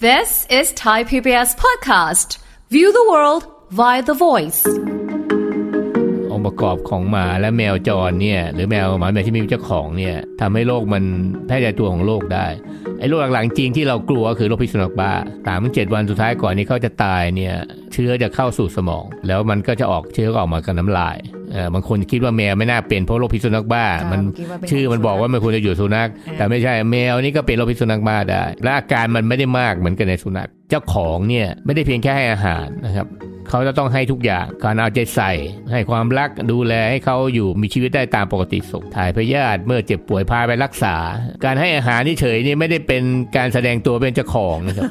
This is Thai PBS podcast. View the world via the voice. องค์ประกอบของหมาและแมวจรเนี่ยหรือแมวหมาแมวที่ไมมีเจ้าของเนี่ยทำให้โรคมันแพร่กระจายตัวของโรคได้ไอ้โรคหลังๆจริงที่เรากลัวคือโรคพิษสุนัขบ้าสามถึงเจ็ดวันสุดท้ายก่อนนี้เขาจะตายเนี่ยเชื้อจะเข้าสู่สมอง แล้วมันก็จะออกเชื้อก็ออกมากับน้ำลาย บางคนคิดว่าแมวไม่น่าเป็นเพราะโรคพิษสุนัขบ้าอ่ามันคิดว่าเป็นชื่อมันของบอกว่ามันควรจะอยู่สุนัขอ่าแต่ไม่ใช่แมวนี่ก็เป็นโรคพิษสุนัขบ้าได้และอาการมันไม่ได้มากเหมือนกันในสุนัข เจ้าของเนี่ยไม่ได้เพียงแค่ให้อาหารนะครับเขาจะต้องให้ทุกอย่างการเอาใจใส่ ให้ความรักดูแลให้เขาอยู่มีชีวิตได้ตามปกติสุขถ่ายพยาธิเมื่อเจ็บป่วยพาไปรักษา การให้อาหารนี่เฉยๆนี่ไม่ได้เป็นการแสดงตัวเป็นเจ้าของนะครับ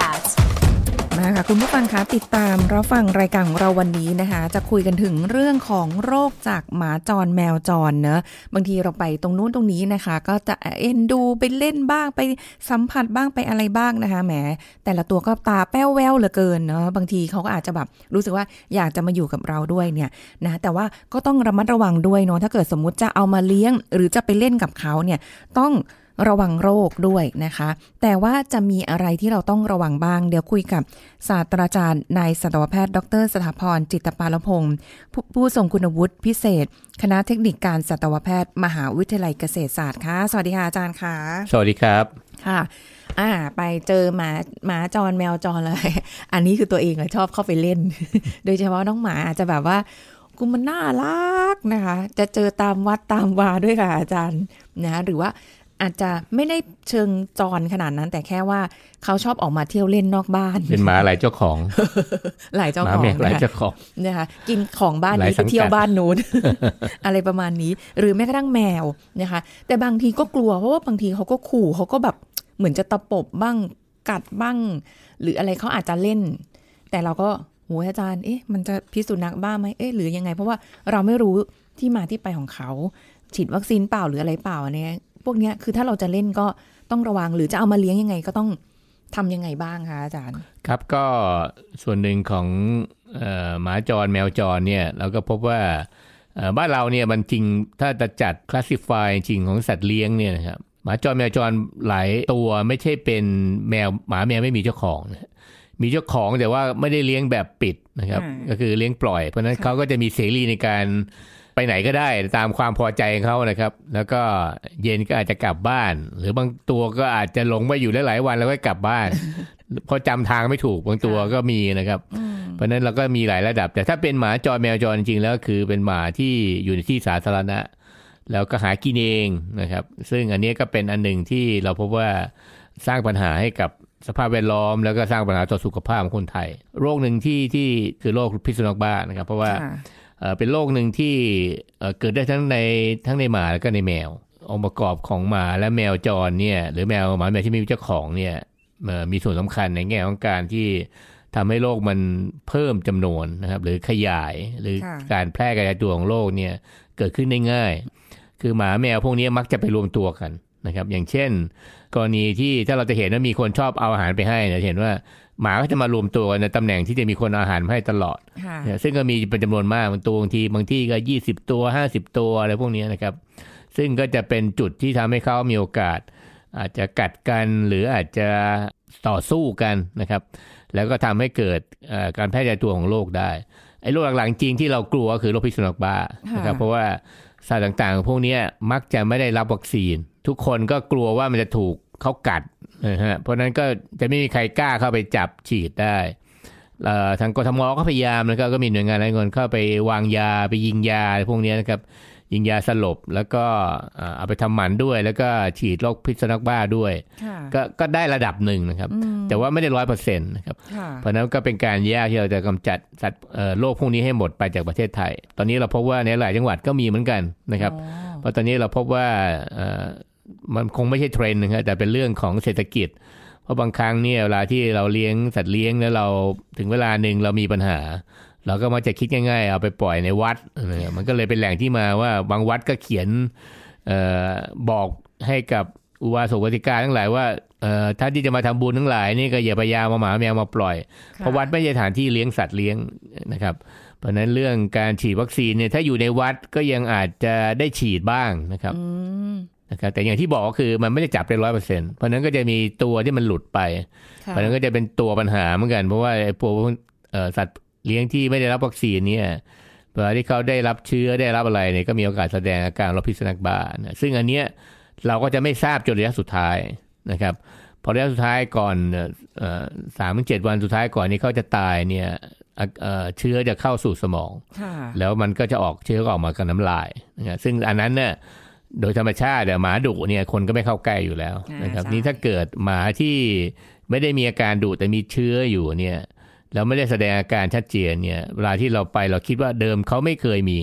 มาค่ะคุณผู้ฟังคะติดตามรับฟังรายการของเราวันนี้นะคะ จะคุยกันถึงเรื่องของโรคจากหมาจรแมวจรเนอะบางทีเราไปตรงนู้นตรงนี้นะคะ ก็จะเอ็นดูไปเล่นบ้างไปสัมผัสบ้างไปอะไรบ้างนะคะแหมแต่ละตัวก็ตาแป้วแววเหลือเกินเนอะบางทีเขาก็อาจจะแบบรู้สึกว่าอยากจะมาอยู่กับเราด้วยเนี่ยนะแต่ว่าก็ต้องระมัดระวังด้วยเนาะถ้าเกิดสมมุติจะเอามาเลี้ยง หรือจะไปเล่นกับเขาเนี่ยต้อง ระวังโรคด้วยนะคะ แต่ว่าจะมีอะไรที่เราต้องระวังบ้าง เดี๋ยวคุยกับศาสตราจารย์นายสัตวแพทย์ ดร สถาพรจิตตปาลพงศ์ผู้ผู้ทรงคุณวุฒิพิเศษ คณะเทคนิคการสัตวแพทย์ มหาวิทยาลัยเกษตรศาสตร์ค่ะ สวัสดีค่ะอาจารย์ค่ะ สวัสดีครับค่ะอ่า ไปเจอหมาหมาจรแมวจรเลย อันนี้คือตัวเองอะชอบเข้าไปเล่น โดยเฉพาะน้องหมาอาจจะแบบว่ากูมันน่ารักนะคะ จะเจอตามวัดตามวาด้วยค่ะอาจารย์นะหรือว่า อาจจะไม่ได้เชิงจรขนาดนั้น แต่แค่ว่าเขาชอบออกมาเที่ยวเล่นนอกบ้าน เป็นหมาหลายเจ้าของ หลายเจ้าหมาของแมวหลายนะคะเจ้าของนะคะกินของบ้านหลายนี้สัไปงกัดเที่ยวบ้านนู้นอะไรประมาณนี้ หรือแม้กระทั่งแมวนะคะ แต่บางทีก็กลัวเพราะว่าบางทีเขาก็ขู่เขาก็แบบเหมือนจะตะปบบ้างกัดบ้าง หรืออะไรเขาอาจจะเล่น แต่เราก็โหอาจารย์เอ๊ะมันจะพิษสุนัขบ้าไหมเอ๊ะหรือยังไง เพราะว่าเราไม่รู้ที่มาที่ไปของเขาฉีดวัคซีนเปล่าหรืออะไรเปล่าเนี่ย พวกเนี้ยคือถ้าเราจะเล่นก็ต้องระวังหรือจะเอามาเลี้ยงยังไงก็ต้องทำยังไงบ้างคะอาจารย์ ครับก็ส่วนหนึ่งของเอ่อหมาจรแมวจรเนี่ยเราก็พบว่าเอ่อบ้านเราเนี่ยมันจริงถ้าจะจัดคลาสสิฟายจริงของสัตว์เลี้ยงเนี่ยนะครับหมาจรแมวจรหลายตัวไม่ใช่เป็นแมวหมาแมวไม่มีเจ้าของนะมีเจ้าของแต่ว่าไม่ได้เลี้ยงแบบปิดนะครับอืมก็คือเลี้ยงปล่อย เพราะฉะนั้นเขาก็จะมีเสรีในการ ไปไหนก็ได้ตามความพอใจของเขานะครับ แล้วก็เย็นก็อาจจะกลับบ้าน หรือบางตัวก็อาจจะหลงไปอยู่ได้หลายวันแล้วก็กลับบ้านเพราะจำทางไม่ถูกบางตัวก็มีนะครับ เพราะฉะนั้นเราก็มีหลายระดับ แต่ถ้าเป็นหมาจรแมวจรจริงๆแล้วคือเป็นหมาที่อยู่ในที่สาธารณะ แล้วก็หากินเองนะครับ ซึ่งอันนี้ก็เป็นอันหนึ่งที่เราพบว่าสร้างปัญหาให้กับสภาพแวดล้อม แล้วก็สร้างปัญหาต่อสุขภาพของคนไทย โรคหนึ่งที่ที่คือโรคพิษสุนัขบ้านะครับ เพราะว่าค่ะ เอ่อเป็นโรคหนึ่งที่เกิดได้ทั้งในทั้งในหมาแล้วก็ในแมว องค์ประกอบของหมาและแมวจรเนี่ยหรือแมวหมาแมวที่ไม่มีเจ้าของเนี่ยมีส่วนสำคัญในแง่ของการที่ทำให้โรคมันเพิ่มจำนวนนะครับ หรือขยายหรือการแพร่กระจายตัวของโรคเนี่ยเกิดขึ้นได้ง่าย คือหมาแมวพวกนี้มักจะไปรวมตัวกันนะครับ อย่างเช่น กรณีที่ถ้าเราจะเห็นว่ามีคนชอบเอาอาหารไปให้เนี่ยจะเห็นว่า หมาก็จะมารวมตัวกันในตำแหน่งที่จะมีคนเอาอาหารมาให้ตลอดค่ะเนี่ยซึ่งก็มีเป็นจำนวนมากบางตัวบางทีบางที่ก็20ตัว50ตัวอะไรพวกนี้นะครับ ซึ่งก็จะเป็นจุดที่ทำให้เขามีโอกาส อาจจะกัดกันหรืออาจจะต่อสู้กันนะครับ แล้วก็ทำให้เกิดเอ่อการแพร่กระจายตัวของโรคได้ไอ้โรคหลังๆจริงที่เรากลัวก็คือโรคพิษสุนัขบ้านะครับค่ะเพราะว่าสัตว์ต่างๆ พวกเนี้ยมักจะไม่ได้รับวัคซีน ทุกคนก็กลัวว่ามันจะถูกเขากัด นะฮะเพราะฉะนั้นก็จะไม่มีใครกล้าเข้าไปจับฉีดได้เอ่อทางกทมก็พยายามนะครับก็มีหน่วยงานหลายคนเข้าไปวางยาไปยิงยาอะไรพวกนี้นะครับ ยิงยาสลบแล้วก็เอ่อเอาไปทำหมันด้วย แล้วก็ฉีดโรคพิษสุนัขบ้าด้วยค่ะก็ก็ได้ระดับหนึ่งนะครับอืมแต่ว่าไม่ได้ร้อยเปอร์เซ็นต์นะครับค่ะเพราะฉะนั้นก็เป็นการยากที่เราจะกำจัดสัตว์เอ่อโรคพวกนี้ให้หมดไปจากประเทศไทย ตอนนี้เราพบว่าในหลายจังหวัดก็มีเหมือนกันนะครับอ๋อเพราะตอนนี้เราพบว่าเอ่อ มันคงไม่ใช่เทรนด์นะครับแต่เป็นเรื่องของเศรษฐกิจ เพราะบางครั้งเนี่ยเวลาที่เราเลี้ยงสัตว์เลี้ยงแล้วเราถึงเวลาหนึ่งเรามีปัญหา เราก็มักจะคิดง่าย ๆ เอาไปปล่อยในวัดนะครับมันก็เลยเป็นแหล่งที่มาว่าบางวัดก็เขียนเออบอกให้กับอุบาสกอุบาสิกาทั้งหลายว่าเอ่อท่านที่จะมาทำบุญทั้งหลายนี่ก็อย่าพยายามมาหมาแมวมาปล่อย เพราะวัดไม่ใช่สถานที่เลี้ยงสัตว์เลี้ยงนะครับ เพราะฉะนั้นเรื่องการฉีดวัคซีนเนี่ยถ้าอยู่ในวัดก็ยังอาจจะได้ฉีดบ้างนะครับอืม นะครับแต่อย่างที่บอกก็คือมันไม่ได้จับได้ร้อยเปอร์เซ็นต์เพราะฉะนั้นก็จะมีตัวที่มันหลุดไปค่ะเพราะฉะนั้นก็จะเป็นตัวปัญหาเหมือนกัน เพราะว่าไอ้พวกเอ่อสัตว์เลี้ยงที่ไม่ได้รับวัคซีนเนี่ยเวลาที่เขาได้รับเชื้อได้รับอะไรเนี่ยก็มีโอกาสแสดงอาการโรคพิษสุนัขบ้านะซึ่งอันเนี้ยเราก็จะไม่ทราบจนระยะสุดท้ายนะครับ พอระยะสุดท้ายก่อนสามถึงเจ็ดวันสุดท้ายก่อนนี้เขาจะตายเนี่ยอะเอ่อเชื้อจะเข้าสู่สมองค่ะแล้วมันก็จะออกเชื้อก็ออกมากับน้ำลายนะซึ่งอันนั้นเนี่ย โดยธรรมชาติเนี่ยหมาดุเนี่ยคนก็ไม่เข้าใกล้อยู่แล้วนะครับ นี่ถ้าเกิดหมาที่ไม่ได้มีอาการดุแต่มีเชื้ออยู่เนี่ยแล้วไม่ได้แสดงอาการชัดเจนเนี่ยเวลาที่เราไปเราคิดว่าเดิมเขาไม่เคยมี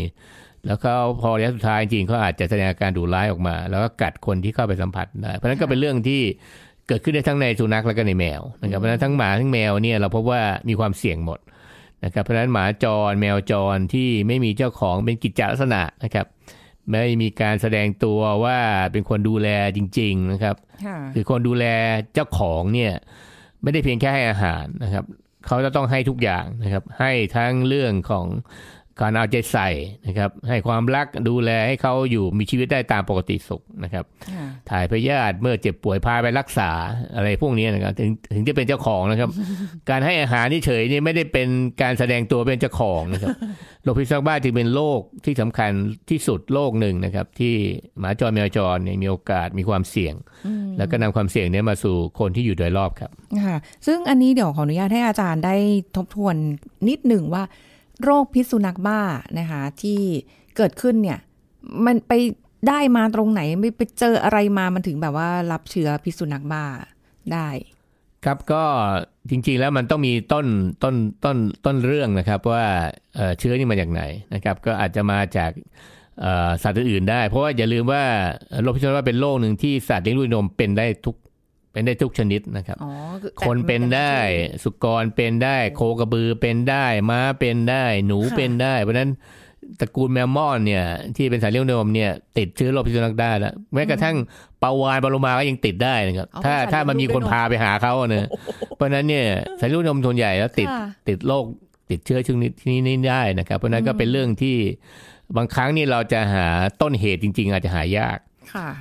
แล้วเขาพอระยะสุดท้ายจริงเขาอาจจะแสดงอาการดุร้ายออกมา แล้วก็กัดคนที่เข้าไปสัมผัสได้เพราะฉะนั้นก็เป็นเรื่องที่เกิดขึ้นได้ทั้งในสุนัขแล้วก็ในแมวนะครับเพราะฉะนั้นทั้งหมาทั้งแมวเนี่ยเราพบว่ามีความเสี่ยงหมดนะครับเพราะฉะนั้นหมาจรแมวจรที่ไม่มีเจ้าของเป็นกิจจลักษณะนะครับ ไม่มีการแสดงตัวว่าเป็นคนดูแลจริง ๆนะครับค่ะคือคนดูแลเจ้าของเนี่ยไม่ได้เพียงแค่ให้อาหารนะครับ เขาจะต้องให้ทุกอย่างนะครับ ให้ทั้งเรื่องของ การเอาใจใส่นะครับ ให้ความรักดูแลให้เขาอยู่มีชีวิตได้ตามปกติสุขนะครับค่ะถ่ายพยาธิเมื่อเจ็บป่วยพาไปรักษาอะไรพวกนี้นะครับ ถึงถึงจะเป็นเจ้าของนะครับ การให้อาหารที่เฉยๆนี่ไม่ได้เป็นการแสดงตัวเป็นเจ้าของนะครับโรคพิษสุนัขบ้าจึงเป็นโรคที่สำคัญที่สุดโรคหนึ่งนะครับ ที่หมาจรแมวจรเนี่ยมีโอกาสมีความเสี่ยง แล้วก็นำความเสี่ยงเนี้มาสู่คนที่อยู่โดยรอบครับค่ะซึ่งอันนี้เดี๋ยวขออนุญาตให้อาจารย์ได้ทบทวนนิดหนึ่งว่า โรคพิษสุนัขบ้านะคะที่เกิดขึ้นเนี่ยมันไปได้มาตรงไหนไม่ไปเจออะไรมามันถึงแบบว่ารับเชื้อพิษสุนัขบ้าได้ ครับก็จริงๆแล้วมันต้องมีต้นต้นต้นต้นเรื่องนะครับว่าเชื้อนี่มาจากไหนนะครับ ก็อาจจะมาจากสัตว์อื่นๆได้ เพราะว่าอย่าลืมว่าโรคพิษสุนัขบ้าเป็นโรคหนึ่งที่สัตว์เลี้ยงลูกด้วยนมเป็นได้ทุก เป็นได้ทุกชนิดนะครับอ๋ออคนเป็นได้แต่สุกรเป็นได้ โคกระบือเป็นได้ ม้าเป็นได้ หนูค่ะเป็นได้ เพราะฉะนั้นตระกูลแมวมอนเนี่ย ที่เป็นสายเลี้ยงนมเนี่ย ติดเชื้อโรคพิษสุนัขได้แล้วแม้กระทั่งปลาวานปลาโลมาก็ยังติดได้นะครับเอาถ้าไปใส่ถ้ามันมีคนลูกด้วยพาไปหาเขาอะเนอะเพราะฉะนั้นเนี่ยสายเลี้ยงนมส่วนใหญ่แล้วติดค่ะติดโรคติดเชื้อชนิดนี้นี้ได้นะครับ เพราะฉะนั้นก็เป็นเรื่องที่บางครั้งนี่เราจะหาต้นเหตุจริง ๆ อาจจะหายากค่ะ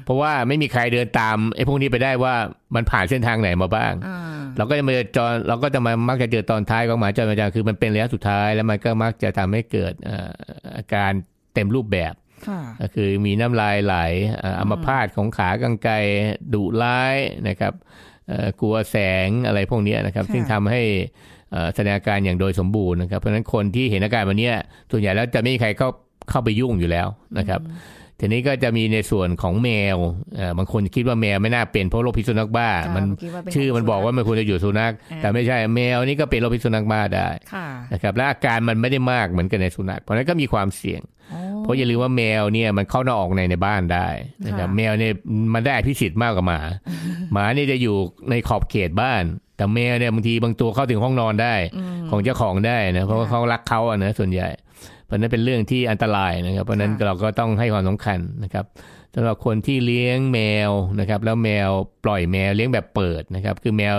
เพราะว่าไม่มีใครเดินตามไอ้พวกนี้ไปได้ว่ามันผ่านเส้นทางไหนมาบ้างอ่าเราก็จะมาเจอจอเราก็จะมามักจะเจอตอนท้ายของหมาจรแมวจรคือมันเป็นระยะสุดท้ายแล้วมันก็มักจะทำให้เกิดเอ่ออาการเต็มรูปแบบค่ะก็คือมีน้ำลายไหลเอ่ออัมพาตของขากรรไกรดุร้ายนะครับเอ่อกลัวแสงอะไรพวกเนี้ยนะครับค่ะซึ่งทำให้เอ่อแสดงอาการอย่างโดยสมบูรณ์นะครับ เพราะฉะนั้นคนที่เห็นอาการแบบเนี้ยส่วนใหญ่แล้วจะไม่มีใครเข้าเข้าไปยุ่งอยู่แล้วนะครับ ทีนี้ก็จะมีในส่วนของแมวเอ่อบางคนคิดว่าแมวไม่น่าเป็นเพราะโรคพิษสุนัขบ้าค่ะมันเคิดว่าเป็นชื่อมันบอกว่ามันควรจะอยู่สุนัขอ่าแต่ไม่ใช่แมวนี่ก็เป็นโรคพิษสุนัขบ้าได้ค่ะนะครับและอาการมันไม่ได้มากเหมือนกันในสุนัข เพราะฉะนั้นก็มีความเสี่ยงอ๋อเพราะอย่าลืมว่าแมวเนี่ยมันเข้านอกออกในในบ้านได้นะครับค่ะแมวเนี่ยมันได้อภิสิทธิ์มากกว่าหมา หมานี่จะอยู่ในขอบเขตบ้านแต่แมวเนี่ยบางทีบางตัวเข้าถึงห้องนอนได้อืมของเจ้าของได้นะเพราะว่าค่ะเขารักเขาอะนะส่วนใหญ่ เพราะฉะนั้นเป็นเรื่องที่อันตรายนะครับ เพราะฉะนั้นค่ะเราก็ต้องให้ความสำคัญนะครับสำหรับคนที่เลี้ยงแมวนะครับ แล้วแมวปล่อยแมวเลี้ยงแบบเปิดนะครับ คือแมว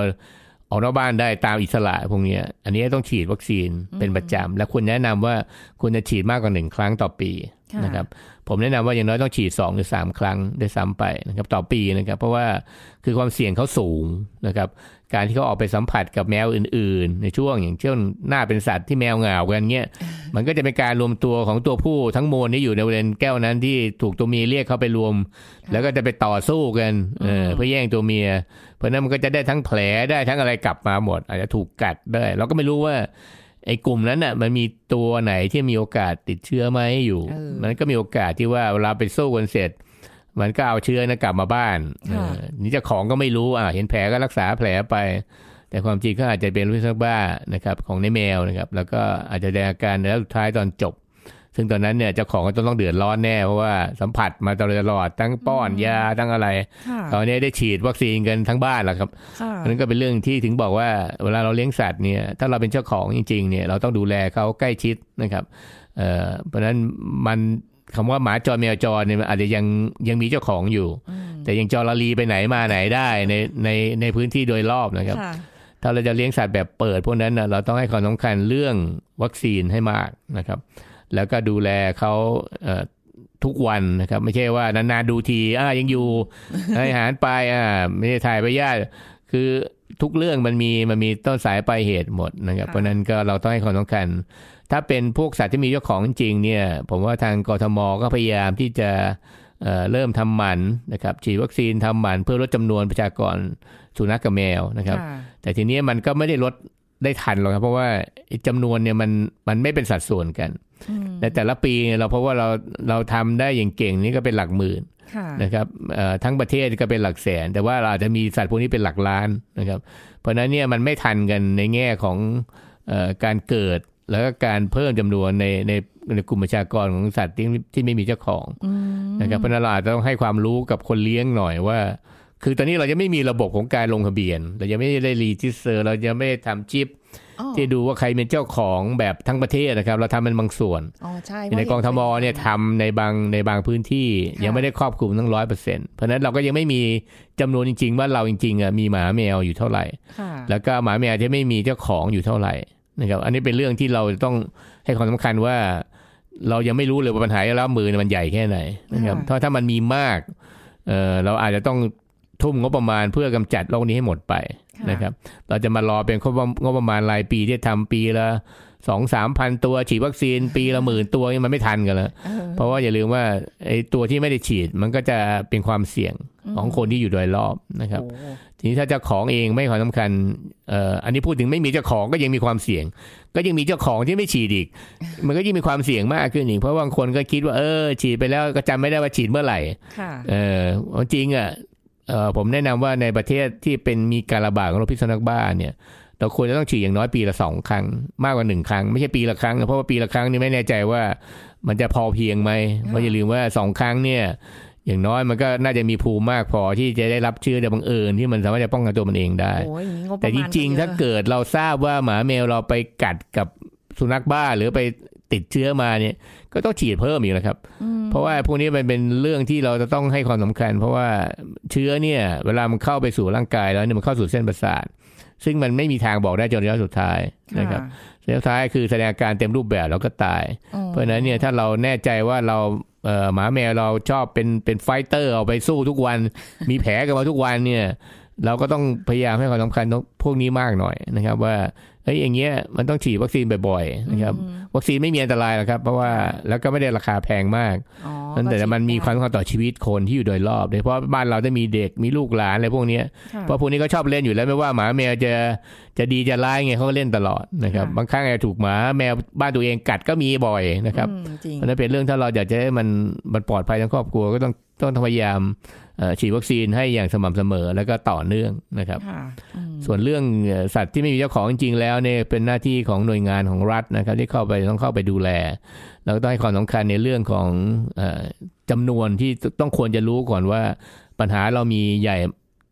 ออกนอกบ้านได้ตามอิสระพวกเนี้ยอันนี้ต้องฉีดวัคซีนเป็นประจำและควรแนะนำว่าควรจะฉีดมากกว่าหนึ่งครั้งต่อปีค่ะนะครับ ผมแนะนำว่าอย่างน้อยต้องฉีด 2 หรือ 3 ครั้งด้วยซ้ำไปนะครับต่อปีนะครับ เพราะว่าคือความเสี่ยงเขาสูงนะครับ การที่เขาออกไปสัมผัสกับแมวอื่น ๆ ในช่วงอย่างเช่นหน้าเป็นสัตว์ที่แมวเหงากันเงี้ยมันก็จะเป็นการรวมตัวของตัวผู้ทั้งมวลที่อยู่ในบริเวณแก้วนั้นที่ถูกตัวเมียเรียกเข้าไปรวม แล้วก็จะไปต่อสู้กันเออเพื่อแย่งตัวเมีย เพราะฉะนั้นมันก็จะได้ทั้งแผลได้ทั้งอะไรกลับมาหมด อาจจะถูกกัดได้เราก็ไม่รู้ว่า ไอ้กลุ่มนั้นน่ะมันมีตัวไหนที่มีโอกาสติดเชื้อไหมอยู่เออมันก็มีโอกาสที่ว่าเวลาไปสู้กันเสร็จ มันก็เอาเชื้อนะกลับมาบ้านค่ะเออนี่เจ้าของก็ไม่รู้อะเห็นแผลก็รักษาแผลไป แต่ความจริงก็อาจจะเป็นโรคพิษสุนัขบ้านะครับ ของในแมวนะครับ แล้วก็อาจจะแสดงอาการในแล้วสุดท้ายตอนจบ ซึ่งตอนนั้นเนี่ยเจ้าของก็ต้องเดือดร้อนแน่ เพราะว่าสัมผัสมาตลอดทั้งป้อนยาทั้งอะไรค่ะตอนนี้ได้ฉีดวัคซีนกันทั้งบ้านแล้วครับค่ะอันนั้นก็เป็นเรื่องที่ถึงบอกว่าเวลาเราเลี้ยงสัตว์เนี่ยถ้าเราเป็นเจ้าของจริงๆเนี่ยเราต้องดูแลเขาใกล้ชิดนะครับเอ่อเพราะฉะนั้นมันคำว่าหมาจรแมวจรเนี่ยมันอาจจะยังยังมีเจ้าของอยู่ แต่ยังจอร์ลีไปไหนมาไหนได้ในในในพื้นที่โดยรอบนะครับค่ะถ้าเราจะเลี้ยงสัตว์แบบเปิดพวกนั้นนะเราต้องให้ความสำคัญเรื่องวัคซีนให้มากนะครับ แล้วก็ดูแลเขาเอ่อทุกวันนะครับ ไม่ใช่ว่านานๆดูทีอ่ายังอยู่ให้อาหารไปอ่าไม่ได้ถ่ายไปญาติคือทุกเรื่องมันมีมันมีต้นสายปลายเหตุหมดนะครับค่ะเพราะฉะนั้นก็เราต้องให้ความสำคัญ ถ้าเป็นพวกสัตว์ที่มีเจ้าของจริงๆเนี่ย ผมว่าทางกทมก็พยายามที่จะเอ่อเริ่มทำหมันนะครับฉีดวัคซีนทำหมันเพื่อลดจำนวนประชากรสุนัขกับแมวนะครับค่ะแต่ทีนี้มันก็ไม่ได้ลด ได้ทันหรอกครับ เพราะว่าไอ้จำนวนเนี่ยมันมันไม่เป็นสัดส่วนกันอืมในแต่ละปีเนี่ยเราเพราะว่าเราเราทำได้อย่างเก่งนี่ก็เป็นหลักหมื่นค่ะนะครับเอ่อทั้งประเทศก็เป็นหลักแสน แต่ว่าเราอาจจะมีสัตว์พวกนี้เป็นหลักล้านนะครับ เพราะฉะนั้นเนี่ยมันไม่ทันกันในแง่ของเอ่อการเกิดแล้วก็การเพิ่มจำนวนในในในกลุ่มประชากรของสัตว์ที่ที่ไม่มีเจ้าของอืมนะครับเพราะฉะนั้นเราอาจจะต้องให้ความรู้กับคนเลี้ยงหน่อยว่า คือตอนนี้เราจะไม่มีระบบของการลงทะเบียน เราจะไม่ได้ register เราจะไม่ได้ทำชิปอ๋อที่ดูว่าใครเป็นเจ้าของแบบทั้งประเทศนะครับ เราทำเป็นบางส่วนอ๋อใช่ในกองทมเนี่ยทำในบางในบางพื้นที่ค่ะยังไม่ได้ครอบคลุมทั้งร้อยเปอร์เซ็นต์เพราะฉะนั้นเราก็ยังไม่มีจำนวนจริง ๆ ว่าเราจริงๆอะมีหมาแมวอยู่เท่าไหร่ค่ะแล้วก็หมาแมวจะไม่มีเจ้าของอยู่เท่าไหร่นะครับอันนี้เป็นเรื่องที่เราต้องให้ความสำคัญว่า เรายังไม่รู้เลยว่าปัญหาแล้วมือเนี่ยมันใหญ่แค่ไหนนะครับค่ะถ้าถ้ามันมีมากเออเราอาจจะต้อง ทุ่มงบประมาณเพื่อกำจัดโรคนี้ให้หมดไปนะครับ เราจะมารอเป็นงบประมาณรายปีที่ทำปีละสองสามพันตัวฉีดวัคซีนปีละหมื่นตัวนี่มันไม่ทันกันแล้วเออเพราะว่าอย่าลืมว่าไอ้ตัวที่ไม่ได้ฉีดมันก็จะเป็นความเสี่ยงของคนที่อยู่โดยรอบนะครับโอ้ทีนี้ถ้าเจ้าของเองไม่ให้ความสำคัญเอ่ออันนี้พูดถึงไม่มีเจ้าของก็ยังมีความเสี่ยง ก็ยังมีเจ้าของที่ไม่ฉีดอีก มันก็ยิ่งมีความเสี่ยงมากขึ้นอีกเพราะบางคนก็คิดว่าเออฉีดไปแล้วก็จำไม่ได้ว่าฉีดเมื่อไหร่ค่ะเออจริงอะเออ ผมแนะนำว่าในประเทศที่เป็นมีการระบาดของโรคพิษสุนัขบ้าเนี่ยเราควรจะต้องฉีดอย่างน้อยปีละสองครั้ง มากกว่าหนึ่งครั้ง ไม่ใช่ปีละครั้งนะเพราะว่าปีละครั้งนี่ไม่แน่ใจว่ามันจะพอเพียงไหมเพราะอย่าลืมว่าสองครั้งเนี่ย อย่างน้อยมันก็น่าจะมีภูมิมากพอที่จะได้รับเชื้อโดยบังเอิญที่มันสามารถจะป้องกันตัวมันเองได้โอ้ยอย่างนี้งบประแต่มาณจริงๆถ้าเกิดเราทราบว่าหมาแมวเราไปกัดกับสุนัขบ้าหรือไป ติดเชื้อมาเนี่ย ก็ต้องฉีดเพิ่มอีกนะครับอืมเพราะว่าพวกนี้มันเป็นเรื่องที่เราจะต้องให้ความสำคัญ เพราะว่าเชื้อเนี่ย เวลามันเข้าไปสู่ร่างกายแล้วเนี่ยมันเข้าสู่เส้นประสาทซึ่งมันไม่มีทางบอกได้จนระยะสุดท้ายนะครับระยะสุดท้ายคือแสดงอาการเต็มรูปแบบแล้วก็ตายอ๋อเพราะฉะนั้นเนี่ยถ้าเราแน่ใจว่าเราเอ่อหมาแมวเราชอบเป็นเป็นไฟเตอร์เอาไปสู้ทุกวัน มีแผลกันมาทุกวันเนี่ย เราก็ต้องพยายามให้ความสำคัญพวกนี้มากหน่อยนะครับ ว่า เฮ้ยอย่างเงี้ยมันต้องฉีดวัคซีนบ่อยๆนะครับอืมวัคซีนไม่มีอันตรายหรอกครับ เพราะว่าแล้วก็ไม่ได้ราคาแพงมากอ๋อนั่นแต่ก็มันมีฉีดความสำคัญต่อชีวิตคนที่อยู่โดยรอบโดยเฉพาะบ้านเราจะมีเด็กมีลูกหลานอะไรพวกเนี้ยค่ะเพราะพวกนี้ก็ชอบเล่นอยู่แล้วไม่ว่าหมาแมวจะจะดีจะร้ายไงเขาก็เล่นตลอดนะครับค่ะบางครั้งอาจจะถูกหมาแมวบ้านตัวเองกัดก็มีบ่อยนะครับอืมจริงเพราะฉะนั้นเป็นเรื่องถ้าเราอยากจะให้มันมันปลอดภัยทั้งครอบครัวก็ต้องต้องพยายามเอ่อ ฉีดวัคซีนให้อย่างสม่ำเสมอแล้วก็ต่อเนื่องนะครับค่ะอืมส่วนเรื่องเอ่อสัตว์ที่ไม่มีเจ้าของจริงๆแล้วเนี่ยเป็นหน้าที่ของหน่วยงานของรัฐนะครับ ที่เข้าไปต้องเข้าไปดูแล แล้วก็ต้องให้ความสำคัญในเรื่องของเอ่อจำนวนที่ต้องควรจะรู้ก่อนว่า ปัญหาเรามีใหญ่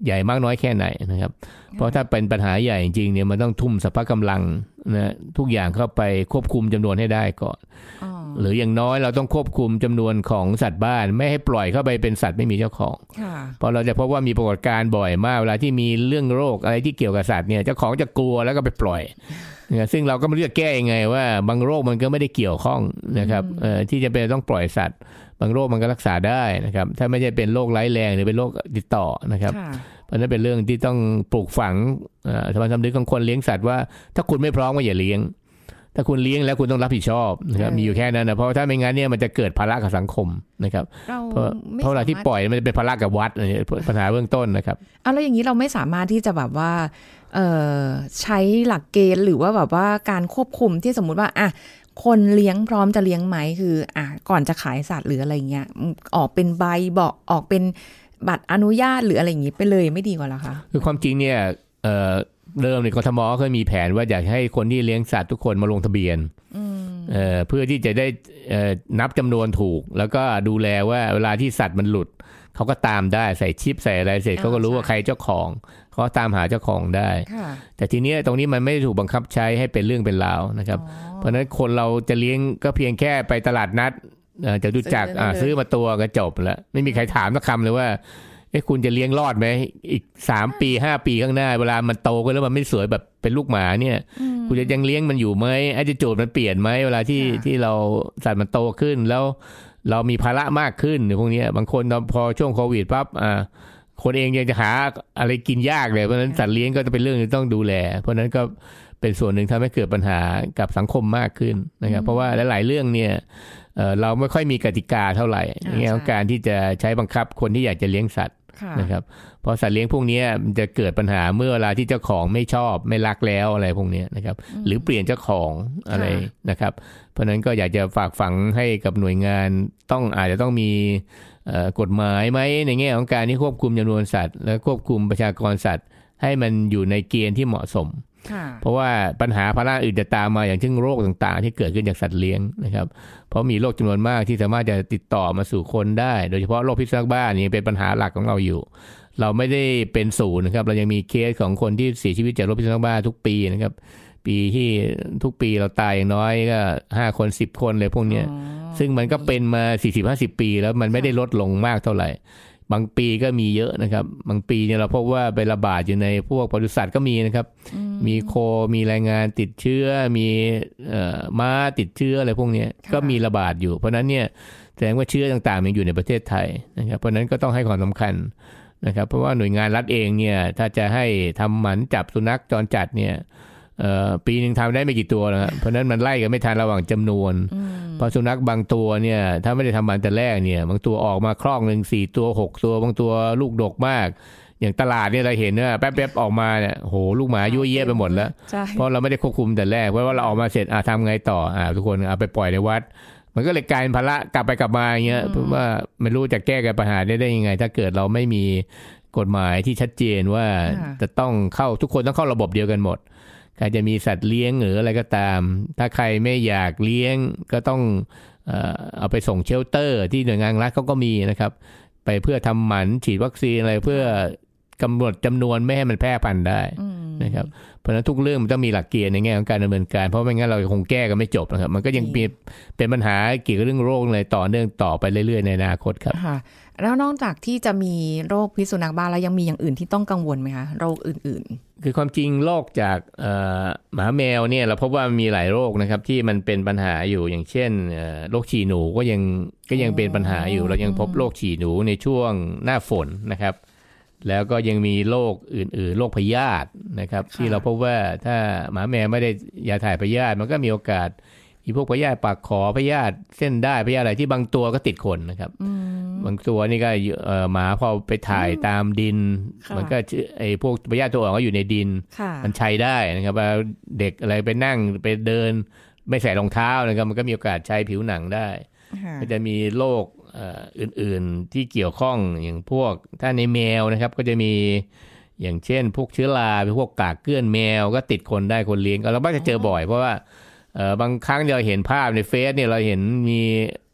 ใหญ่มากน้อยแค่ไหนนะครับ เพราะถ้าเป็นปัญหาใหญ่จริงๆเนี่ยมันต้องทุ่มสรรพกำลังนะทุกอย่างเข้าไปควบคุมจำนวนให้ได้ก่อนอ๋อ หรืออย่างน้อยเราต้องควบคุมจำนวนของสัตว์บ้าน ไม่ให้ปล่อยเข้าไปเป็นสัตว์ไม่มีเจ้าของค่ะเพราะเราจะพบว่ามีปรากฏการณ์บ่อยมากเวลาที่มีเรื่องโรคอะไรที่เกี่ยวกับสัตว์เนี่ยเจ้าของจะกลัวแล้วก็ไปปล่อยเนี่ยซึ่งเราก็ไม่รู้จะแก้ยังไงว่า บางโรคมันก็ไม่ได้เกี่ยวข้องนะครับเอ่อที่จะเป็นต้องปล่อยสัตว์ บางโรคมันก็รักษาได้นะครับ ถ้าไม่ใช่เป็นโรคร้ายแรงหรือเป็นโรคติดต่อนะครับค่ะเพราะฉะนั้นเป็นเรื่องที่ต้องปลูกฝังเอ่อธรรมสำนึกของคนเลี้ยงสัตว์ว่าถ้าคุณไม่พร้อมก็อย่าเลี้ยง ถ้าคุณเลี้ยงแล้วคุณต้องรับผิดชอบนะครับเออมีอยู่แค่นั้นนะเพราะถ้าไม่งั้นเนี่ยมันจะเกิดภาระกับสังคมนะครับเราเพราะไม่เพราะเวลาที่สมรถปล่อยมันจะเป็นภาระกับวัดอะไรปัญหาเบื้องต้นนะครับเอาแล้วอย่างนี้เราไม่สามารถที่จะแบบว่าเอ่อใช้หลักเกณฑ์หรือว่าแบบว่าการควบคุมที่สมมุติว่าอะคนเลี้ยงพร้อมจะเลี้ยงไหมคืออะก่อนจะขายสัตว์หรืออะไรเงี้ยอืมออกเป็นใบบอกออกเป็นบัตรอนุญาตหรืออะไรอย่างนี้ไปเลยไม่ดีกว่าเหรอคะคือความจริงเนี่ยเอ่อ เริ่มในกทมเคยมีแผนว่าอยากให้คนที่เลี้ยงสัตว์ทุกคนมาลงทะเบียนเอ่อเพื่อที่จะได้เอ่อนับจำนวนถูก แล้วก็ดูแลว่าเวลาที่สัตว์มันหลุดเขาก็ตามได้ใส่ชิปใส่อะไรเสร็จอ่าเขาก็รู้ว่าใช่ใครเจ้าของเขาก็ตามหาเจ้าของได้ค่ะแต่ทีเนี้ยตรงนี้มันไม่ได้ถูกบังคับใช้ให้เป็นเรื่องเป็นราวนะครับ เพราะฉะนั้นคนเราจะเลี้ยงก็เพียงแค่ไปตลาดนัดเอ่อจะดูจักรซื้อได้เลยอ่าซื้อมาตัวก็จบแล้วไม่มีใครถามสักคำเลยว่า เอ้คุณจะเลี้ยงรอดไหม อีกสามปีห้าปีข้างหน้า เวลามันโตขึ้นแล้วมันไม่สวยแบบเป็นลูกหมาเนี่ย คุณจะยังเลี้ยงมันอยู่ไหมอาจจะโจทย์มันเปลี่ยนไหมเวลาที่ค่ะที่เราสัตว์มันโตขึ้นแล้วเรามีภาระมากขึ้นหรือพวกเนี้ยบางคนพอช่วงโควิดปั๊บอ่าคนเองยังจะหาอะไรกินยากเลยเพราะฉะนั้นสัตว์เลี้ยงก็จะเป็นเรื่องที่ต้องดูแล เพราะฉะนั้นก็เป็นส่วนหนึ่งทำให้เกิดปัญหากับสังคมมากขึ้นนะครับ เพราะว่าหลาย ๆ เรื่องเนี่ย เอ่อเราไม่ค่อยมีกติกาเท่าไหร่ในแง่ของการที่จะใช้บังคับคนที่อยากจะเลี้ยงสัตว์ค่ะนะครับเพราะสัตว์เลี้ยงพวกเนี้ยมันจะเกิดปัญหาเมื่อเวลาที่เจ้าของไม่ชอบไม่รักแล้วอะไรพวกเนี้ยนะครับหรือเปลี่ยนเจ้าของอะไรค่ะนะครับ เพราะฉะนั้นก็อยากจะฝากฝังให้กับหน่วยงานต้องอาจจะต้องมีเอ่อกฎหมายไหมในแง่ของการที่ควบคุมจำนวนสัตว์ และควบคุมประชากรสัตว์ ให้มันอยู่ในเกณฑ์ที่เหมาะสมค่ะ เพราะว่าปัญหาภาระอื่นจะตามมาอย่างเช่นโรคต่างๆ ที่เกิดขึ้นจากสัตว์เลี้ยงนะครับ เพราะมีโรคจำนวนมากที่สามารถจะติดต่อมาสู่คนได้ โดยเฉพาะโรคพิษสุนัขบ้านี่เป็นปัญหาหลักของเราอยู่ เราไม่ได้เป็นศูนย์นะครับ เรายังมีเคสของคนที่เสียชีวิตจากโรคพิษสุนัขบ้าทุกปีนะครับ ปีที่ทุกปีเราตายอย่างน้อยก็ห้าคนสิบคนเลยพวกเนี้ยอ๋อซึ่งมันก็เป็นมา40-50ปี แล้วมันไม่ได้ลดลงมากเท่าไหร่บางปีก็มีเยอะนะครับ บางปีเนี่ยเราพบว่าไประบาดอยู่ในพวกปศุสัตว์ก็มีนะครับ มีโค มีรายงานติดเชื้อ มีเอ่อม้าติดเชื้ออะไรพวกเนี้ยค่ะก็มีระบาดอยู่ เพราะฉะนั้นเนี่ยแสดงว่าเชื้อต่างๆมันอยู่ในประเทศไทยนะครับ เพราะฉะนั้นก็ต้องให้ความสำคัญนะครับ เพราะว่าหน่วยงานรัฐเองเนี่ยถ้าจะให้ทำหมันจับสุนัขจรจัดเนี่ยเอ่อปีหนึ่งทำได้ไม่กี่ตัวนะครับเพราะฉะนั้นมันไล่กันไม่ทันระหว่างจำนวนอืมเพราะสุนัขบางตัวเนี่ยถ้าไม่ได้ทำมันแต่แรกเนี่ย บางตัวออกมาคลอกหนึ่งสี่ตัวหกตัว บางตัวลูกดกมาก อย่างตลาดเนี่ยเราเห็นว่าแป๊บๆออกมาเนี่ยโหลูกหมายั่วเยี่ยไปหมดแล้วใช่เพราะเราไม่ได้ควบคุมแต่แรกเพราะว่าเราออกมาเสร็จอะทำไงต่ออะทุกคนเอาไปปล่อยในวัด มันก็เลยกลายเป็นภาระกลับไปกลับมาอย่างเงี้ยเพราะว่าไม่รู้จะแก้ไขปัญหาได้ได้ยังไง ถ้าเกิดเราไม่มีกฎหมายที่ชัดเจนว่าจะต้องเข้าทุกคนต้องเข้าระบบเดียวกันหมดใครจะมีสัตว์เลี้ยงหรืออะไรก็ตาม ถ้าใครไม่อยากเลี้ยงก็ต้องเอ่อเอาไปส่งเชลเตอร์ ที่หน่วยงานรัฐเขาก็มีนะครับ ไปเพื่อทำหมันฉีดวัคซีนอะไรเพื่อ กำหนดจำนวนไม่ให้มันแพร่พันธุ์ได้อืมนะครับเพราะฉะนั้นทุกเรื่องมันต้องมีหลักเกณฑ์ในแง่ของการดำเนินการ เพราะไม่งั้นเราคงแก้กันไม่จบนะครับ มันก็ยังมีเป็นปัญหาเกี่ยวกับเรื่องโรคเลยต่อเนื่องต่อไปเรื่อยๆในอนาคตครับค่ะแล้วนอกจากที่จะมีโรคพิษสุนัขบ้าแล้วยังมีอย่างอื่นที่ต้องกังวลไหมคะโรคอื่นคือความจริงโรคจากเอ่อหมาแมวเนี่ยเราพบว่ามีหลายโรคนะครับที่มันเป็นปัญหาอยู่อย่างเช่นเอ่อโรคฉี่หนูก็ยังก็ยังเป็นปัญหาอยู่ เรายังพบโรคฉี่หนูในช่วงหน้าฝนนะครับ แล้วก็ยังมีโรคอื่นๆโรคพยาธินะครับค่ะที่เราพบว่าถ้าหมาแมวไม่ได้ยาถ่ายพยาธิมันก็มีโอกาสมีพวกพยาธิปากขอพยาธิเส้นได้พยาธิอะไรที่บางตัวก็ติดคนนะครับๆอืมบางตัวนี่ก็เอ่อหมาพอไปถ่ายตามดินค่ะมันก็เชื้อไอ้พวกพยาธิตัวอ่อนก็อยู่ในดินค่ะมันใช้ได้นะครับว่าเด็กอะไรไปนั่งไปเดิน ไม่ใส่รองเท้านะครับมันก็มีโอกาสใช้ผิวหนังได้ค่ะก็จะมีโรคเอ่ออื่นๆที่เกี่ยวข้องอย่างพวกถ้าในแมวนะครับก็จะมีอย่างเช่น พวกเชื้อราพวกกากเกลื่อนแมวก็ติดคนได้คนเลี้ยงก็เรามักจะเจอบ่อย เพราะว่าเอ่อบางครั้งเราเห็นภาพในเฟซเนี่ยเราเห็นมี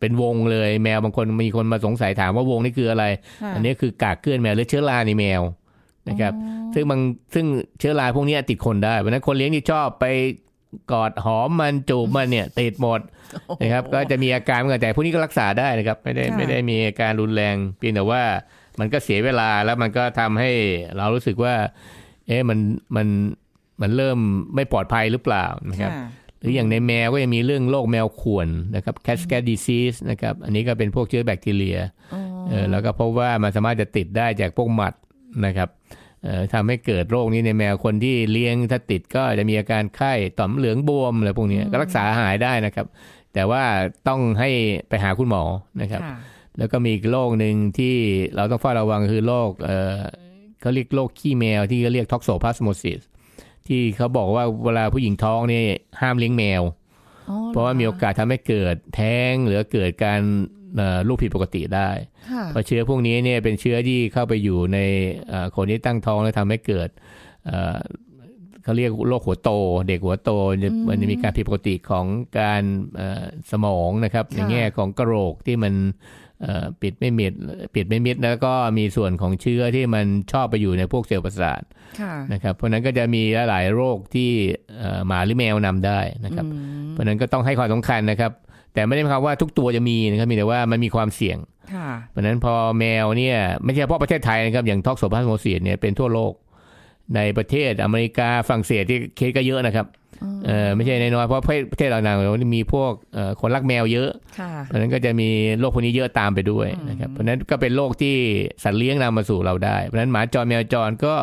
เป็นวงเลยแมวบางคนมีคนมาสงสัยถามว่าวงนี่คืออะไรค่ะอันนี้คือกากเกลื่อนแมวหรือเชื้อราในแมวนะครับ ซึ่งบางซึ่งเชื้อราพวกเนี้ยติดคนได้เพราะฉะนั้นคนเลี้ยงที่ชอบไป กอดหอมมันจูบมันเนี่ย ติดหมดนะครับ ก็จะมีอาการเหมือนกันแต่พวกนี้ก็รักษาได้นะครับ ไม่ได้ค่ะไม่ได้มีอาการรุนแรงเพียงแต่ว่ามันก็เสียเวลาแล้วมันก็ทำให้เรารู้สึกว่า เอ๊ะมันมันมันเริ่มไม่ปลอดภัยหรือเปล่านะครับค่ะหรืออย่างในแมวก็ยังมีเรื่องโรคแมวข่วนนะครับ cat scratch disease นะครับ อันนี้ก็เป็นพวกเชื้อแบคทีเรียอ๋อเออแล้วก็พบว่ามันสามารถจะติดได้จากพวกหมัดนะครับเอ่อ ทำให้เกิดโรคนี้ในแมวคนที่เลี้ยงถ้าติดก็จะมีอาการไข้ต่อมน้ำเหลืองบวมอะไรพวกเนี้ยก็รักษาหายได้นะครับ แต่ว่าต้องให้ไปหาคุณหมอนะครับค่ะแล้วก็มีอีกโรคหนึ่งที่เราต้องเฝ้าระวังคือโรคเอ่อเขาเรียกโรคขี้แมวที่เขาเรียก toxoplasmosis ที่เขาบอกว่าเวลาผู้หญิงท้องนี่ห้ามเลี้ยงแมวอ๋อเพราะว่ามีโอกาสทำให้เกิดแท้งหรือเกิดการเอ่อ ลูกผิดปกติได้ค่ะเพราะเชื้อพวกนี้เนี่ยเป็นเชื้อที่เข้าไปอยู่ในเอ่อคนที่ตั้งท้องแล้วทำให้เกิดเอ่อเขาเรียกโรคหัวโต เด็กหัวโตจะมันจะมีการผิดปกติของการเอ่อสมองนะครับ ในแง่ของกระโหลกที่มันเอ่อปิดไม่มิดปิดไม่มิดแล้วก็มีส่วนของเชื้อที่มันชอบไปอยู่ในพวกเซลล์ประสาทค่ะนะครับเพราะฉะนั้นก็จะมีหลายๆโรคที่เอ่อหมาหรือแมวนำได้นะครับอืมเพราะฉะนั้นก็ต้องให้ความสำคัญนะครับ แต่ไม่ได้หมายความว่าทุกตัวจะมีนะครับมีแต่ว่ามันมีความเสี่ยงค่ะเพราะฉะนั้นพอแมวเนี่ยไม่ใช่เฉพาะประเทศไทยนะครับอย่าง toxoplasmosis เนี่ยเป็นทั่วโลก ในประเทศอเมริกาฝรั่งเศสที่เคสก็เยอะนะครับเออไม่ใช่น้อยๆเพราะประเทศเหล่านั้นมีพวกเอ่อคนรักแมวเยอะค่ะเพราะฉะนั้นก็จะมีโรคพวกนี้เยอะตามไปด้วยนะครับเพราะฉะนั้นก็เป็นโรคที่สัตว์เลี้ยงนำมาสู่เราได้ เพราะฉะนั้นหมาจรแมวจรก็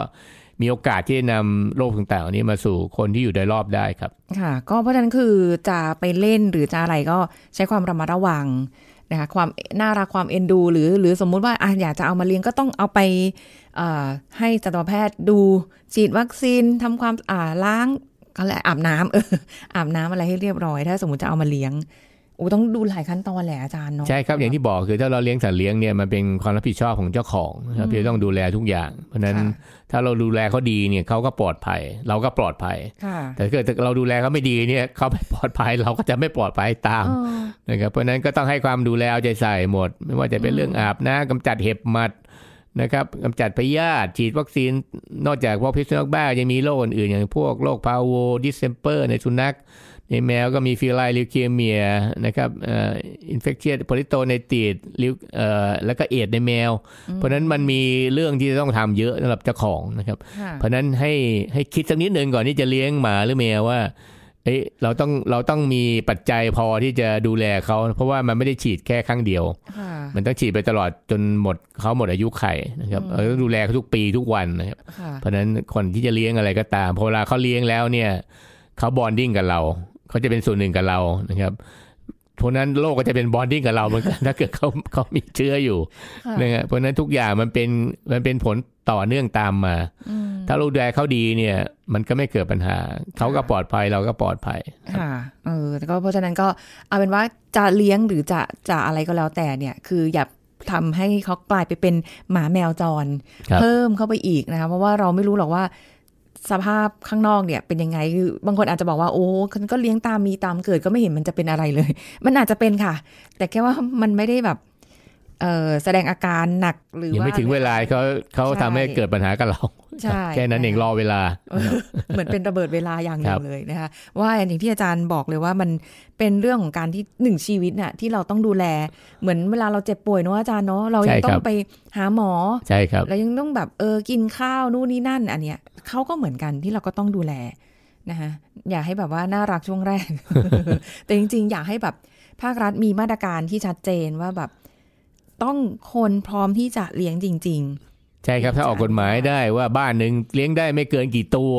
มีโอกาสที่จะนำโรคต่างๆนี้มาสู่คนที่อยู่โดยรอบได้ครับ ค่ะ ก็เพราะฉะนั้นคือจะไปเล่นหรือจะอะไรก็ใช้ความระมัดระวังนะคะความน่ารักความเอ็นดู หรือหรือสมมุติว่าอะอยากจะเอามาเลี้ยงก็ต้องเอาไปให้สัตวแพทย์ดูฉีดวัคซีนทำความอ่าล้างอะไรอาบน้ำเอออาบน้ำอะไรให้เรียบร้อย ถ้าสมมติจะเอามาเลี้ยง โอ้ต้องดูหลายขั้นตอนแหละอาจารย์เนาะใช่ครับอย่างที่บอกคือถ้าเราเลี้ยงสัตว์เลี้ยงเนี่ยมันเป็นความรับผิดชอบของเจ้าของนะครับที่จะต้องดูแลทุกอย่าง เพราะฉะนั้นค่ะถ้าเราดูแลเขาดีเนี่ยเขาก็ปลอดภัย เราก็ปลอดภัยค่ะแต่ถ้าเกิดเราดูแลเขาไม่ดีเนี่ยเขาไม่ปลอดภัยเราก็จะไม่ปลอดภัยตามเออนะครับเพราะฉะนั้นก็ต้องให้ความดูแลเอาใจใส่หมด ไม่ว่าจะเป็นเรื่องอาบน้ำกำจัดเห็บหมัด นะครับกำจัดพยาธิฉีดวัคซีน นอกจากพวกพิษสุนัขบ้ายังมีโรคอื่นๆ อย่างพวกโรค parvo distemper ในสุนัข ในแมวก็มี feline leukemia นะครับเอ่อ infectious peritonitis ลิวเอ่อแล้วก็เอดส์ในแมว เพราะฉะนั้นมันมีเรื่องที่จะต้องทำเยอะสำหรับเจ้าของนะครับค่ะเพราะฉะนั้นให้ให้คิดสักนิดหนึ่งก่อนที่จะเลี้ยงหมาหรือแมวว่า เอ้ยเราต้องเราต้องมีปัจจัยพอที่จะดูแลเขาเพราะว่ามันไม่ได้ฉีดแค่ครั้งเดียวค่ะมันต้องฉีดไปตลอดจนหมดเขาหมดอายุไขนะครับเราต้องดูแลเขาทุกปีทุกวันนะครับค่ะเพราะฉะนั้นคนที่จะเลี้ยงอะไรก็ตามพอเวลาเขาเลี้ยงแล้วเนี่ยเขา bonding กับเราเขาจะเป็นส่วนหนึ่งกับเรานะครับเพราะฉะนั้นโรคก็จะเป็น bonding กับเราเหมือนกันถ้าเกิดเขาเขามีเชื้ออยู่ค่ะนะฮะเพราะฉะนั้นทุกอย่างมันเป็นมันเป็นผลต่อเนื่องตามมาอืมถ้าเราดูแลเขาดีเนี่ย มันก็ไม่เกิดปัญหา เขาก็ปลอดภัยเราก็ปลอดภัย ค่ะเออแต่ก็เพราะฉะนั้นก็เอาเป็นว่าจะเลี้ยงหรือจะจะอะไรก็แล้วแต่เนี่ย คืออย่าทำให้เขากลายไปเป็นหมาแมวจรครับเพิ่มเข้าไปอีกนะคะเพราะว่าเราไม่รู้หรอกว่า สภาพข้างนอกเนี่ยเป็นยังไงคือบางคนอาจจะบอกว่าโอ้คนก็เลี้ยงตามมีตามเกิดก็ไม่เห็นมันจะเป็นอะไรเลย มันอาจจะเป็นค่ะ แต่แค่ว่ามันไม่ได้แบบ แสดงอาการหนักหรือยังว่าไม่ถึงเวลาเขาเขาใช่ทำให้เกิดปัญหากับเราใช่แค่นั้นเองรอเวลาเออเหมือนเป็นระเบิดเวลาอย่างหคนึ่รังบเลยนะคะว่าอย่างที่อาจารย์บอกเลยว่ามันเป็นเรื่องของการที่หนึ่งชีวิตน่ะที่เราต้องดูแล เหมือนเวลาเราเจ็บป่วยเนอะอาจารย์เนาะเรายังต้องไปหาหมอใช่ครับเรายังต้องแบบเออกินข้าวนู่นนี่นั่น อันเนี้ยเขาก็เหมือนกันที่เราก็ต้องดูแลนะคะอยากให้แบบว่าน่ารักช่วงแรก แต่จริง ๆ อยากให้แบบภาครัฐมีมาตรการที่ชัดเจนว่าแบบ ต้องคนพร้อมที่จะเลี้ยงจริงใช่ครับ ถ้าออกกฎหมายได้ว่าบ้านหนึ่งเลี้ยงได้ไม่เกินกี่ตัว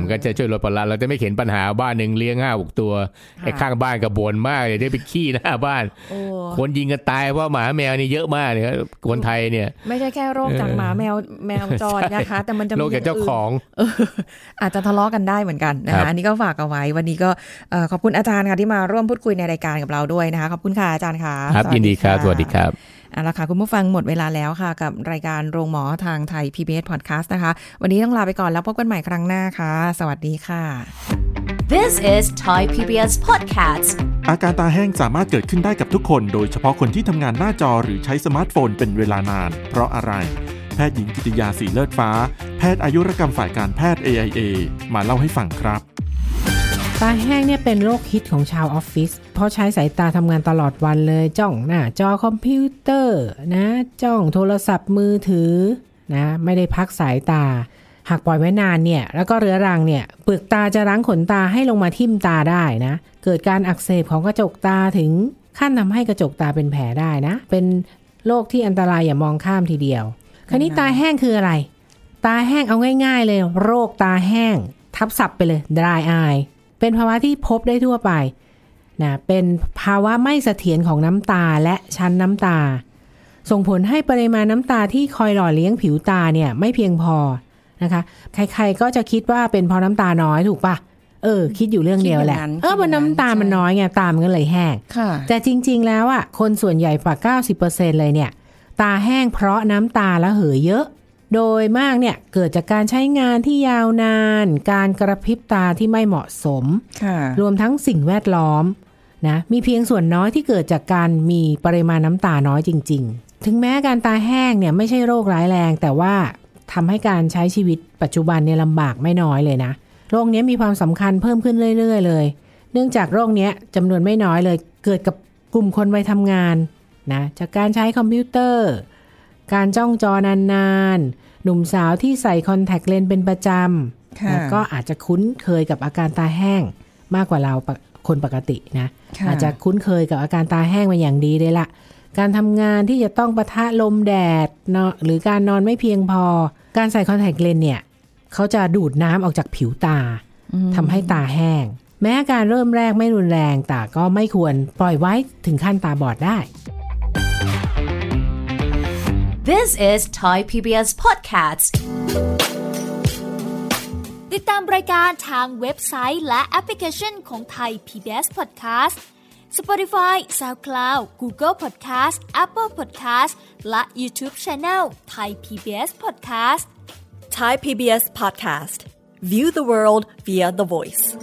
มันก็จะช่วยลดภาระเราจะไม่เห็นปัญหาบ้านหนึ่งเลี้ยงห้าหกตัวๆไอ้ข้างบ้านก็บ่นมากเลยได้ไปขี้หน้าบ้านโอ้คนยิงกันตายเพราะหมาแมวนี่เยอะมากเลยครับคนไทยเนี่ย ไม่ใช่แค่โรคจากหมาแมวแมวจรนะคะ แต่มันจะมีโลกแก่เจ้าของเอออาจจะทะเลาะกันได้เหมือนกันนะครัคะบอันนี้ก็ฝากเอาไว้วันนี้ก็เอ่อขอบคุณอาจารย์ค่ะที่มาร่วมพูดคุยในรายการกับเราด้วยนะคะขอบคุณค่ะอาจารย์ค่ะครับสวัสยินดีครับะสวัสดีครับ เอาละค่ะคุณผู้ฟังหมดเวลาแล้วค่ะ กับรายการโรงหมอทางไทย PBS Podcast นะคะ วันนี้ต้องลาไปก่อนแล้วพบกันใหม่ครั้งหน้าค่ะ สวัสดีค่ะ This is Thai PBS Podcast. อาการตาแห้งสามารถเกิดขึ้นได้กับทุกคน โดยเฉพาะคนที่ทำงานหน้าจอหรือใช้สมาร์ทโฟนเป็นเวลานาน เพราะอะไร แพทย์หญิงกิติยาสีเลิศฟ้า แพทย์อายุรกรรมฝ่ายการแพทย์ AIA มาเล่าให้ฟังครับ ตาแห้งเนี่ยเป็นโรคฮิตของชาวออฟฟิศ เพราะใช้สายตาทำงานตลอดวันเลย จ้องหน้าจอคอมพิวเตอร์นะ จ้องโทรศัพท์มือถือนะ ไม่ได้พักสายตา หากปล่อยไว้นานเนี่ย แล้วก็เรื้อรังเนี่ย เปลือกตาจะรั้งขนตาให้ลงมาทิ่มตาได้นะ เกิดการอักเสบของกระจกตาถึงขั้นทำให้กระจกตาเป็นแผลได้นะ เป็นโรคที่อันตรายอย่ามองข้ามทีเดียว คราวนี้ตาแห้งคืออะไร ตาแห้งเอาง่าย ๆ เลย โรคตาแห้ง ทับศัพท์ไปเลย dry eye เป็นภาวะที่พบได้ทั่วไปนะเป็นภาวะไม่เสถียรของน้ำตาและชั้นน้ำตา ส่งผลให้ปริมาณน้ำตาที่คอยหล่อเลี้ยงผิวตาเนี่ยไม่เพียงพอนะคะ ใครๆก็จะคิดว่าเป็นเพราะน้ำตาน้อยถูกปะเออ คิดอยู่เรื่องเดียวแหละคิดอย่างนั้นเออมันน้ำตามันน้อยไงตามันก็เลยแห้งค่ะแต่จริง ๆ แล้วอะคนส่วนใหญ่กว่า90%เลยเนี่ย ตาแห้งเพราะน้ำตาละเหยเยอะ โดยมากเนี่ยเกิดจากการใช้งานที่ยาวนาน การกระพริบตาที่ไม่เหมาะสมค่ะรวมทั้งสิ่งแวดล้อมนะมีเพียงส่วนน้อยที่เกิดจากการมีปริมาณน้ำตาน้อยจริง ๆ ถึงแม้การตาแห้งเนี่ยไม่ใช่โรคร้ายแรง แต่ว่าทำให้การใช้ชีวิตปัจจุบันเนี่ยลำบากไม่น้อยเลยนะ โรคเนี้ยมีความสำคัญเพิ่มขึ้นเรื่อย ๆ เลย เนื่องจากโรคเนี้ยจำนวนไม่น้อยเลย เกิดกับกลุ่มคนวัยทำงานนะจากการใช้คอมพิวเตอร์ การจ้องจอนานๆ หนุ่มสาวที่ใส่คอนแทคเลนส์เป็นประจำค่ะนะก็อาจจะคุ้นเคยกับอาการตาแห้งมากกว่าเราปกคนปกตินะค่ะอาจจะคุ้นเคยกับอาการตาแห้งมาอย่างดีเลยละการทำงานที่จะต้องปะทะลมแดดเนาะหรือการนอนไม่เพียงพอ การใส่คอนแทคเลนส์เนี่ยเขาจะดูดน้ำออกจากผิวตาทำให้ตาแห้ง แม้อาการเริ่มแรกไม่รุนแรงแต่ก็ไม่ควรปล่อยไว้ถึงขั้นตาบอดได้ This is Thai PBS Podcast ติดตามรายการทางเว็บไซต์และแอปพลิเคชันของไทย PBS Podcast Spotify SoundCloud Google Podcast Apple Podcast และ YouTube Channel ไทย PBS Podcast Thai PBS podcast. View the world via the voice.